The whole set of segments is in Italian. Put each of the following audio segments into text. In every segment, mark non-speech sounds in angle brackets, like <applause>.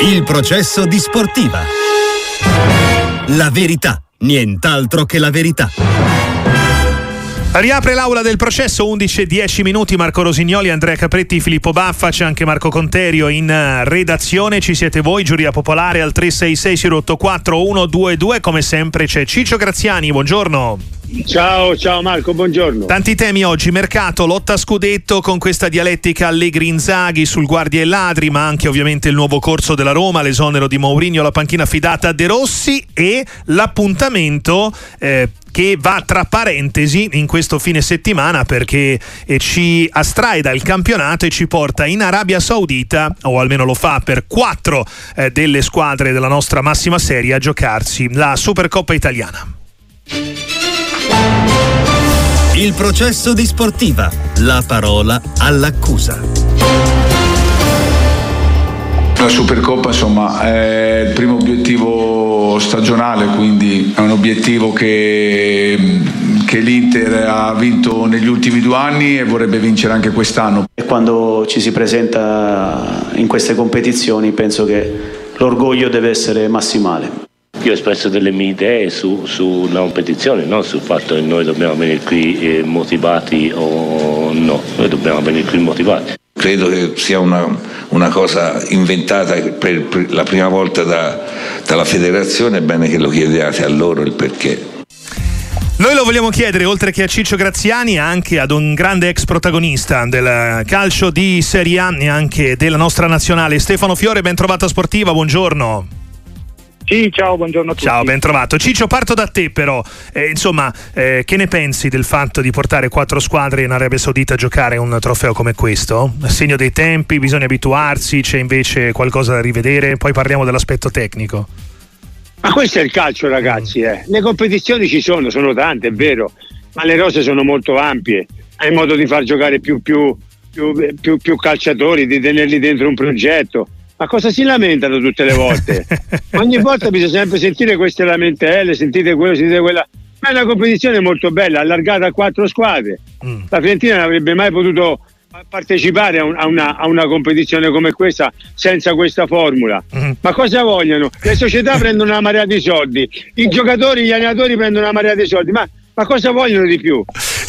Il processo di sportiva. La verità, nient'altro che la verità. Riapre l'aula del processo 11 10 minuti Marco Rosignoli, Andrea Capretti, Filippo Baffa, c'è anche Marco Conterio in eh, redazione, ci siete voi, giuria popolare al 366 084 122, come sempre c'è Ciccio Graziani, buongiorno. Ciao, ciao Marco, buongiorno. Tanti temi oggi, mercato, lotta scudetto con questa dialettica Allegri-Inzaghi sul guardia e ladri, ma anche ovviamente il nuovo corso della Roma, l'esonero di Mourinho, la panchina affidata a De Rossi e l'appuntamento eh, che va tra parentesi in questo fine settimana perché eh, ci astrae dal campionato e ci porta in Arabia Saudita, o almeno lo fa per quattro eh, delle squadre della nostra massima serie a giocarsi la Supercoppa italiana. Il processo di sportiva. La parola all'accusa. La Supercoppa insomma è il primo obiettivo stagionale, quindi è un obiettivo che, che l'Inter ha vinto negli ultimi due anni e vorrebbe vincere anche quest'anno. E quando ci si presenta in queste competizioni penso che l'orgoglio deve essere massimale. Io ho espresso delle mie idee su, sulla competizione, non sul fatto che noi dobbiamo venire qui eh, motivati o no, noi dobbiamo venire qui motivati. Credo che sia una, una cosa inventata per, per la prima volta da, dalla federazione, è bene che lo chiediate a loro il perché. Noi lo vogliamo chiedere, oltre che a Ciccio Graziani, anche ad un grande ex protagonista del calcio di Serie A e anche della nostra nazionale, Stefano Fiore, ben trovato a Sportiva, buongiorno. Sì, ciao, buongiorno a tutti. Ciao, ben trovato. Ciccio, parto da te però. Eh, insomma, eh, che ne pensi del fatto di portare quattro squadre in Arabia Saudita a giocare un trofeo come questo? Segno dei tempi, bisogna abituarsi, c'è invece qualcosa da rivedere? Poi parliamo dell'aspetto tecnico. Ma questo è il calcio, ragazzi. Eh. Le competizioni ci sono, sono tante, è vero, ma le rose sono molto ampie. Hai modo di far giocare più, più, più, più calciatori, di tenerli dentro un progetto ma cosa si lamentano tutte le volte? <laughs> Ogni volta bisogna sempre sentire queste lamentele, sentite quello, sentite quella. Ma è una competizione molto bella, allargata a quattro squadre. Mm. La Fiorentina non avrebbe mai potuto partecipare a, un, a, una, a, una, competizione come questa senza questa formula. Mm. Ma cosa vogliono? Le società <laughs> prendono una marea di soldi, i giocatori, gli allenatori prendono una marea di soldi, ma, ma cosa vogliono di più?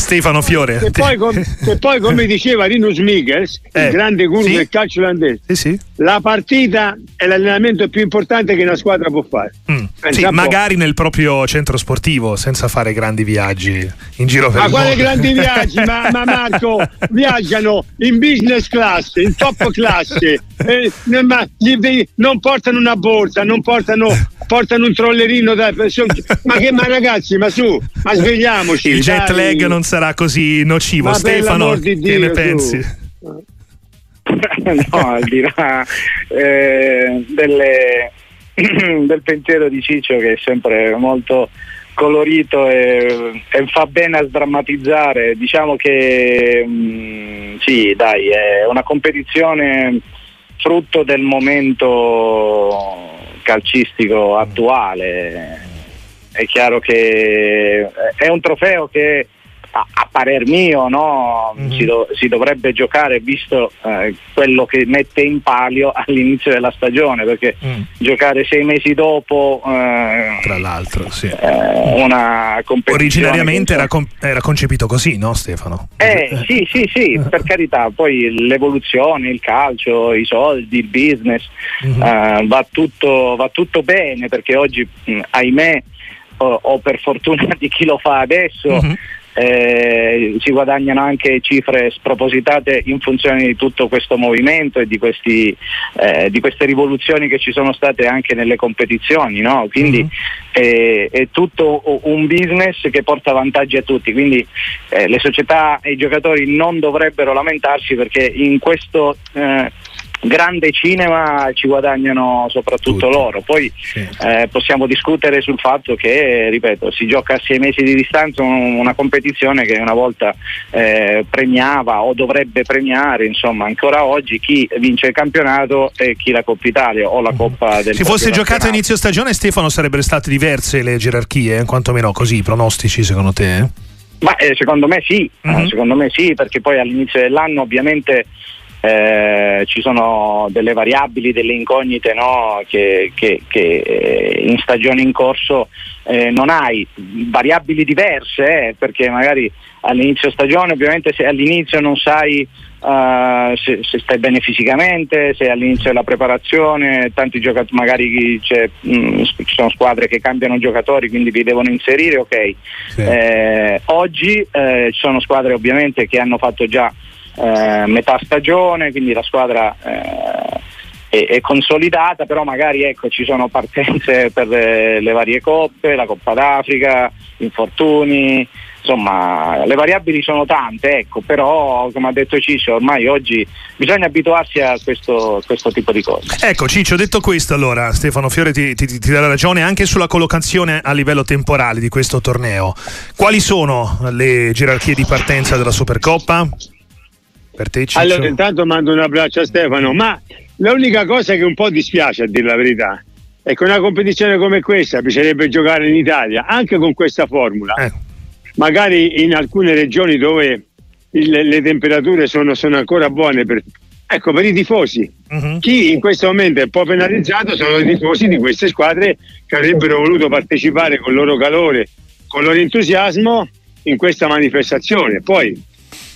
Stefano Fiore. E poi, com- <laughs> e poi come diceva Rinus Michels, eh, il grande guru sì? del calcio olandese, sì, sì. la partita è l'allenamento più importante che una squadra può fare. Mm. Sì, magari nel proprio centro sportivo, senza fare grandi viaggi in giro per ma il mondo. Ma quali grandi <laughs> viaggi? ma, ma, Marco, viaggiano in business class, in top class, eh, ma gli, non portano una borsa, non portano portano un trollerino da, ma che ma ragazzi ma su ma svegliamoci il jet dai. lag non sarà così nocivo ma Stefano che Dio, ne pensi? no al di là eh, delle, <clears throat> del pensiero di Ciccio che è sempre molto colorito e, e, fa bene a sdrammatizzare diciamo che mh, mm, sì dai è una competizione frutto del momento calcistico attuale. È chiaro che è un trofeo che a, a parer mio no, mm-hmm. si, do, si, dovrebbe giocare visto eh, quello che mette in palio <laughs> all'inizio della stagione perché mm. giocare sei mesi dopo eh, tra l'altro sì. eh, una competizione originariamente era, com- era, concepito così no Stefano? Eh, sì sì sì per carità poi l'evoluzione il calcio i soldi il business mm-hmm. va, tutto, va tutto bene perché oggi mh, ahimè o, o, per fortuna <laughs> di chi lo fa adesso mm-hmm eh, si guadagnano anche cifre spropositate in funzione di tutto questo movimento e di, questi, eh, di queste rivoluzioni che ci sono state anche nelle competizioni. No? Quindi mm-hmm. è, è, tutto un business che porta vantaggi a tutti, quindi eh, le società e i giocatori non dovrebbero lamentarsi perché in questo eh, grande cinema ci guadagnano soprattutto Tutto. loro. Poi sì. eh, possiamo discutere sul fatto che, ripeto, si gioca a sei mesi di distanza una competizione che una volta eh, premiava o dovrebbe premiare, insomma, ancora oggi chi vince il campionato e chi la Coppa Italia o la mhm. Coppa del Se fosse giocato a inizio stagione, Stefano, sarebbero state diverse le gerarchie, quantomeno così, i pronostici secondo te? Ma, eh, secondo me sì, mm-hmm. secondo me sì, perché poi all'inizio dell'anno ovviamente eh, ci sono delle variabili, delle incognite no? che, che, che eh, in stagione in corso eh, non hai, variabili diverse eh, perché magari all'inizio stagione ovviamente se all'inizio non sai uh, se, se, stai bene fisicamente, se all'inizio della preparazione, tanti giocatori magari mh, mm, ci sono squadre che cambiano giocatori quindi vi devono inserire, ok. Sì. Eh, oggi ci sono squadre ovviamente che hanno fatto già eh, metà stagione, quindi la squadra eh, è, è, consolidata, però magari ecco, ci sono partenze per le, le, varie coppe, la Coppa d'Africa, infortuni, insomma le variabili sono tante, ecco, però come ha detto Ciccio ormai oggi bisogna abituarsi a questo, questo tipo di cose. Ecco Ciccio, detto questo allora Stefano Fiore ti, ti, ti dà ragione anche sulla collocazione a livello temporale di questo torneo. Quali sono le gerarchie di partenza della Supercoppa? Per te, Ciccio? Allora, intanto mando un abbraccio a Stefano, ma l'unica cosa che un po' dispiace, a dire la verità, è che una competizione come questa piacerebbe giocare in Italia, anche con questa formula. Eh. Magari in alcune regioni dove il, le temperature sono, sono, ancora buone per, ecco, per i tifosi. Uh-huh. Chi in questo momento è un po' penalizzato sono i tifosi di queste squadre che avrebbero voluto partecipare con il loro calore, con il loro entusiasmo in questa manifestazione. Poi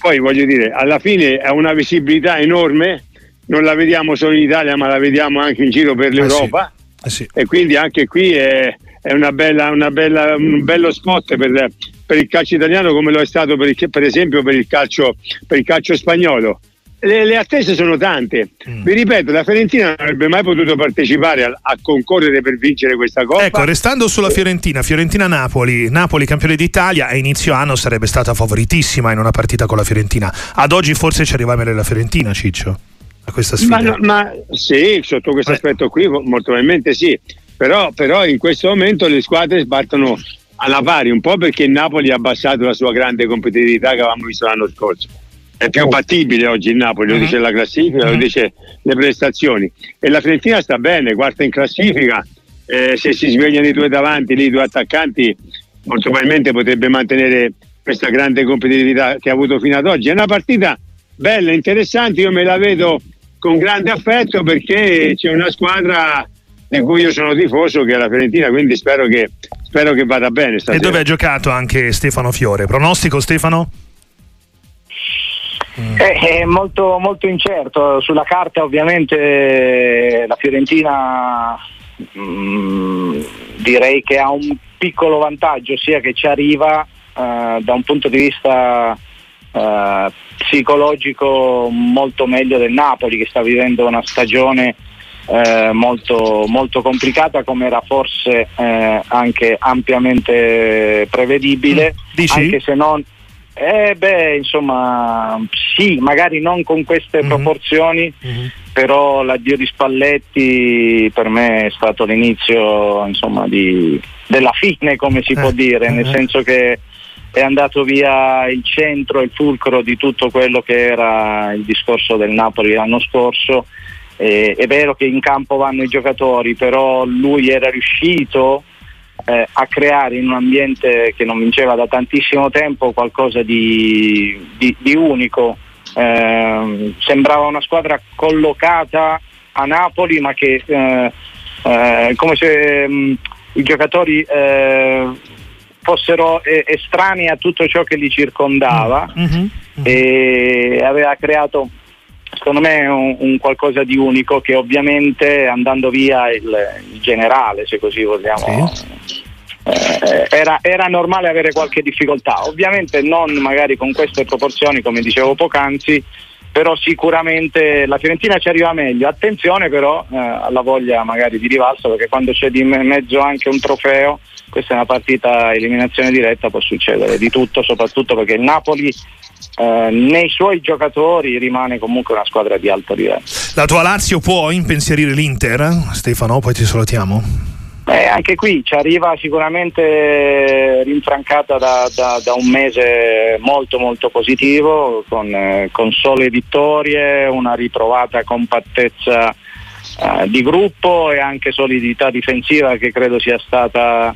poi voglio dire, alla fine ha una visibilità enorme, non la vediamo solo in Italia ma la vediamo anche in giro per l'Europa eh sì. Eh sì. e quindi anche qui è, è una bella, una bella, un bello spot per, per, il calcio italiano come lo è stato per, il, per esempio per il, calcio, per il calcio spagnolo le, le, attese sono tante. Mm. Vi ripeto, la Fiorentina non avrebbe mai potuto partecipare a, a, concorrere per vincere questa Coppa. Ecco, restando sulla Fiorentina, Fiorentina-Napoli, Napoli campione d'Italia a inizio anno sarebbe stata favoritissima in una partita con la Fiorentina. Ad oggi forse ci arriva meglio la Fiorentina, Ciccio, a questa sfida. Ma, ma sì, sotto questo Beh. aspetto qui molto probabilmente sì, però, però in questo momento le squadre sbattono alla pari, un po' perché il Napoli ha abbassato la sua grande competitività che avevamo visto l'anno scorso è più battibile oggi il Napoli, lo uh-huh. dice la classifica, lo dice le prestazioni. E la Fiorentina sta bene, quarta in classifica, eh, se si svegliano i due davanti, lì i due attaccanti, molto probabilmente potrebbe mantenere questa grande competitività che ha avuto fino ad oggi. È una partita bella, interessante, io me la vedo con grande affetto perché c'è una squadra di cui io sono tifoso che è la Fiorentina, quindi spero che, spero che vada bene. Stasera. E dove ha giocato anche Stefano Fiore? Pronostico Stefano? Mm. È, è molto, molto, incerto. Sulla carta ovviamente la Fiorentina mm, direi che ha un piccolo vantaggio, sia che ci arriva uh, da un punto di vista uh, psicologico molto meglio del Napoli che sta vivendo una stagione eh, molto, molto, complicata come era forse eh, anche ampiamente prevedibile, Dici? anche se non, eh beh, insomma, sì, magari non con queste mm-hmm. proporzioni, mm-hmm. però l'addio di Spalletti per me è stato l'inizio insomma, di, della fine, come si eh. può dire, nel eh. senso che è andato via il centro il fulcro di tutto quello che era il discorso del Napoli l'anno scorso. Eh, è vero che in campo vanno i giocatori, però lui era riuscito eh, a creare in un ambiente che non vinceva da tantissimo tempo qualcosa di, di, di unico. Eh, sembrava una squadra collocata a Napoli ma che eh, eh come se mh, mm, i giocatori eh, fossero eh, estranei a tutto ciò che li circondava mm-hmm. Mm-hmm. e aveva creato secondo me un, un, qualcosa di unico che ovviamente andando via il generale, se così vogliamo. Sì. Eh, era, era, normale avere qualche difficoltà, ovviamente non magari con queste proporzioni come dicevo poc'anzi, però sicuramente la Fiorentina ci arriva meglio. Attenzione però eh, alla voglia magari di rivalso perché quando c'è di mezzo anche un trofeo, questa è una partita a eliminazione diretta, può succedere di tutto, soprattutto perché il Napoli eh, nei suoi giocatori rimane comunque una squadra di alto livello. La tua Lazio può impensierire l'Inter? Stefano, poi ti salutiamo. Eh, anche qui ci arriva sicuramente rinfrancata da, da, da un mese molto molto positivo, con, eh, con sole vittorie, una ritrovata compattezza eh, di gruppo e anche solidità difensiva che credo sia stata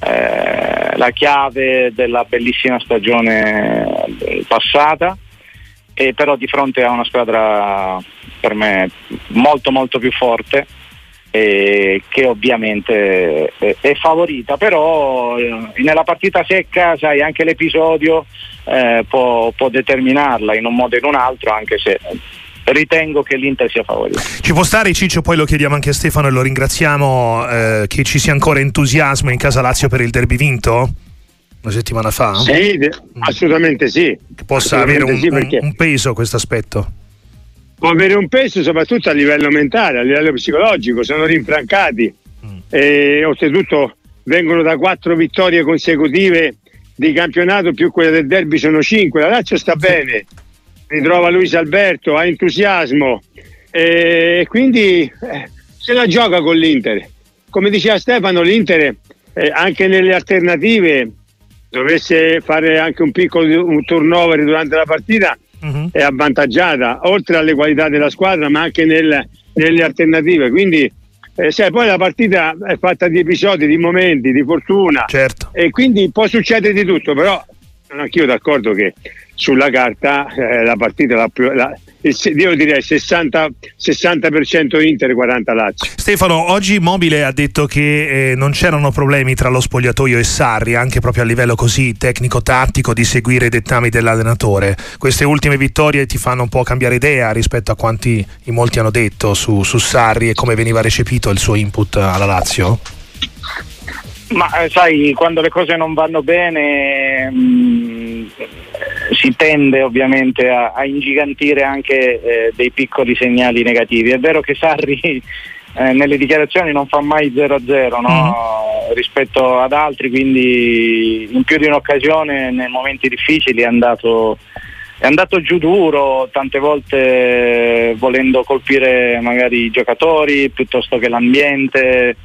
eh, la chiave della bellissima stagione passata. E però di fronte a una squadra per me molto molto più forte eh, che ovviamente è, è, favorita, però eh, nella partita secca sai anche l'episodio eh, può, può, determinarla in un modo o in un altro, anche se ritengo che l'Inter sia favorita. Ci può stare Ciccio, poi lo chiediamo anche a Stefano e lo ringraziamo, eh, che ci sia ancora entusiasmo in casa Lazio per il derby vinto? Una settimana fa? Sì, assolutamente sì. Che possa assolutamente avere un, sì, un, un peso questo aspetto può avere un peso soprattutto a livello mentale, a livello psicologico, sono rinfrancati mm. e oltretutto vengono da quattro vittorie consecutive di campionato più quella del derby sono cinque, la Lazio sta bene, ritrova Luis Alberto, ha entusiasmo e quindi eh, se la gioca con l'Inter. Come diceva Stefano, l'Inter eh, anche nelle alternative dovesse fare anche un piccolo un turnover durante la partita uh-huh. è avvantaggiata oltre alle qualità della squadra ma anche nel, nelle alternative quindi eh, sai, poi la partita è fatta di episodi, di momenti, di fortuna certo. e quindi può succedere di tutto però sono anch'io d'accordo che sulla carta eh, la partita la più, la, io direi 60, 60% Inter e 40 Lazio. Stefano, oggi Mobile ha detto che eh, non c'erano problemi tra lo spogliatoio e Sarri, anche proprio a livello così tecnico-tattico di seguire i dettami dell'allenatore. Queste ultime vittorie ti fanno un po' cambiare idea rispetto a quanti in molti hanno detto su, su Sarri e come veniva recepito il suo input alla Lazio? Ma eh, sai, quando le cose non vanno bene mh, mm, si tende ovviamente a, a ingigantire anche eh, dei piccoli segnali negativi. È vero che Sarri <laughs> eh, nelle dichiarazioni non fa mai 0-0 no? mm. rispetto ad altri, quindi in più di un'occasione nei momenti difficili è andato è andato giù duro, tante volte volendo colpire magari i giocatori piuttosto che l'ambiente,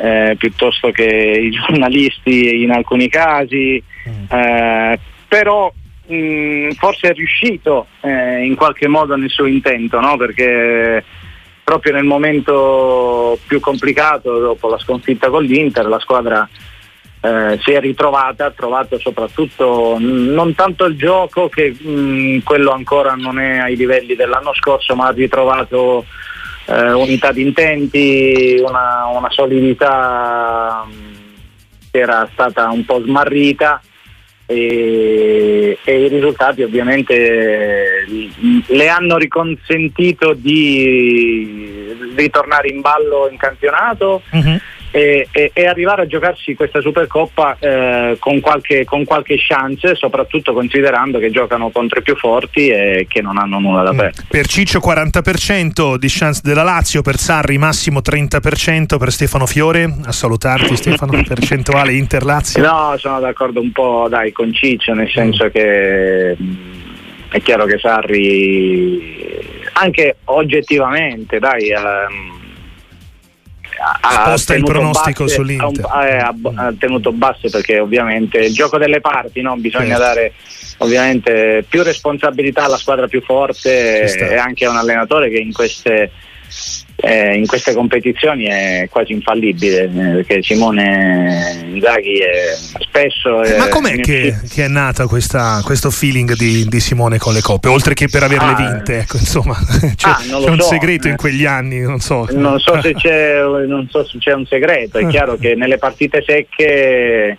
eh, piuttosto che i <laughs> giornalisti in alcuni casi, mm. eh, però mh, mm, forse è riuscito eh, in qualche modo nel suo intento, no? perché proprio nel momento più complicato dopo la sconfitta con l'Inter la squadra eh, si è ritrovata, ha trovato soprattutto non tanto il gioco che mh, mm, quello ancora non è ai livelli dell'anno scorso, ma ha ritrovato eh, unità di intenti, una, una solidità mm, che era stata un po' smarrita e, e, i risultati ovviamente le hanno riconsentito di ritornare in ballo in campionato. Uh-huh e, e, e, arrivare a giocarsi questa Supercoppa eh, con, qualche, con, qualche, chance, soprattutto considerando che giocano contro i più forti e che non hanno nulla da mm. perdere. Per Ciccio 40% di chance della Lazio, per Sarri massimo 30%, per Stefano Fiore, a salutarti Stefano, <laughs> percentuale Inter-Lazio? No, sono d'accordo un po' dai, con Ciccio, nel senso mm. che è chiaro che Sarri anche oggettivamente dai... Um, sposta il pronostico basse, sull'Inter. Ha, eh, ha, ha, tenuto basso perché ovviamente il gioco delle parti no? bisogna certo. dare ovviamente più responsabilità alla squadra più forte e anche a un allenatore che in queste eh, in queste competizioni è quasi infallibile eh, perché Simone Inzaghi è spesso eh, ma com'è che, che, è nata questa, questo feeling di, di, Simone con le coppe oltre che per averle ah, vinte ecco, insomma c'è, ah, <laughs> c'è un so. segreto in quegli anni non so. Non so se <laughs> c'è, non so se c'è un segreto è chiaro che nelle partite secche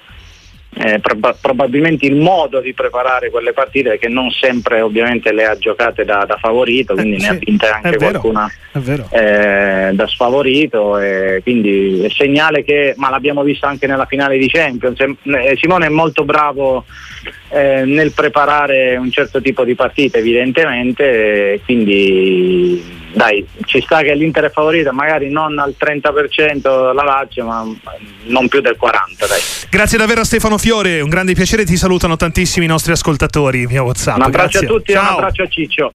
eh, prob- probabilmente il modo di preparare quelle partite che non sempre ovviamente le ha giocate da, da favorito quindi eh, ne sì, ha vinte anche qualcuna eh, da sfavorito e quindi è segnale che ma l'abbiamo visto anche nella finale di Champions eh, Simone è molto bravo eh, nel preparare un certo tipo di partite evidentemente quindi dai, ci sta che l'Inter è favorita, magari non al 30% la Lazio, ma non più del 40%. Dai. Grazie davvero a Stefano Fiore, un grande piacere, ti salutano tantissimi nostri ascoltatori via WhatsApp. Un abbraccio Grazie. a tutti e un abbraccio a Ciccio.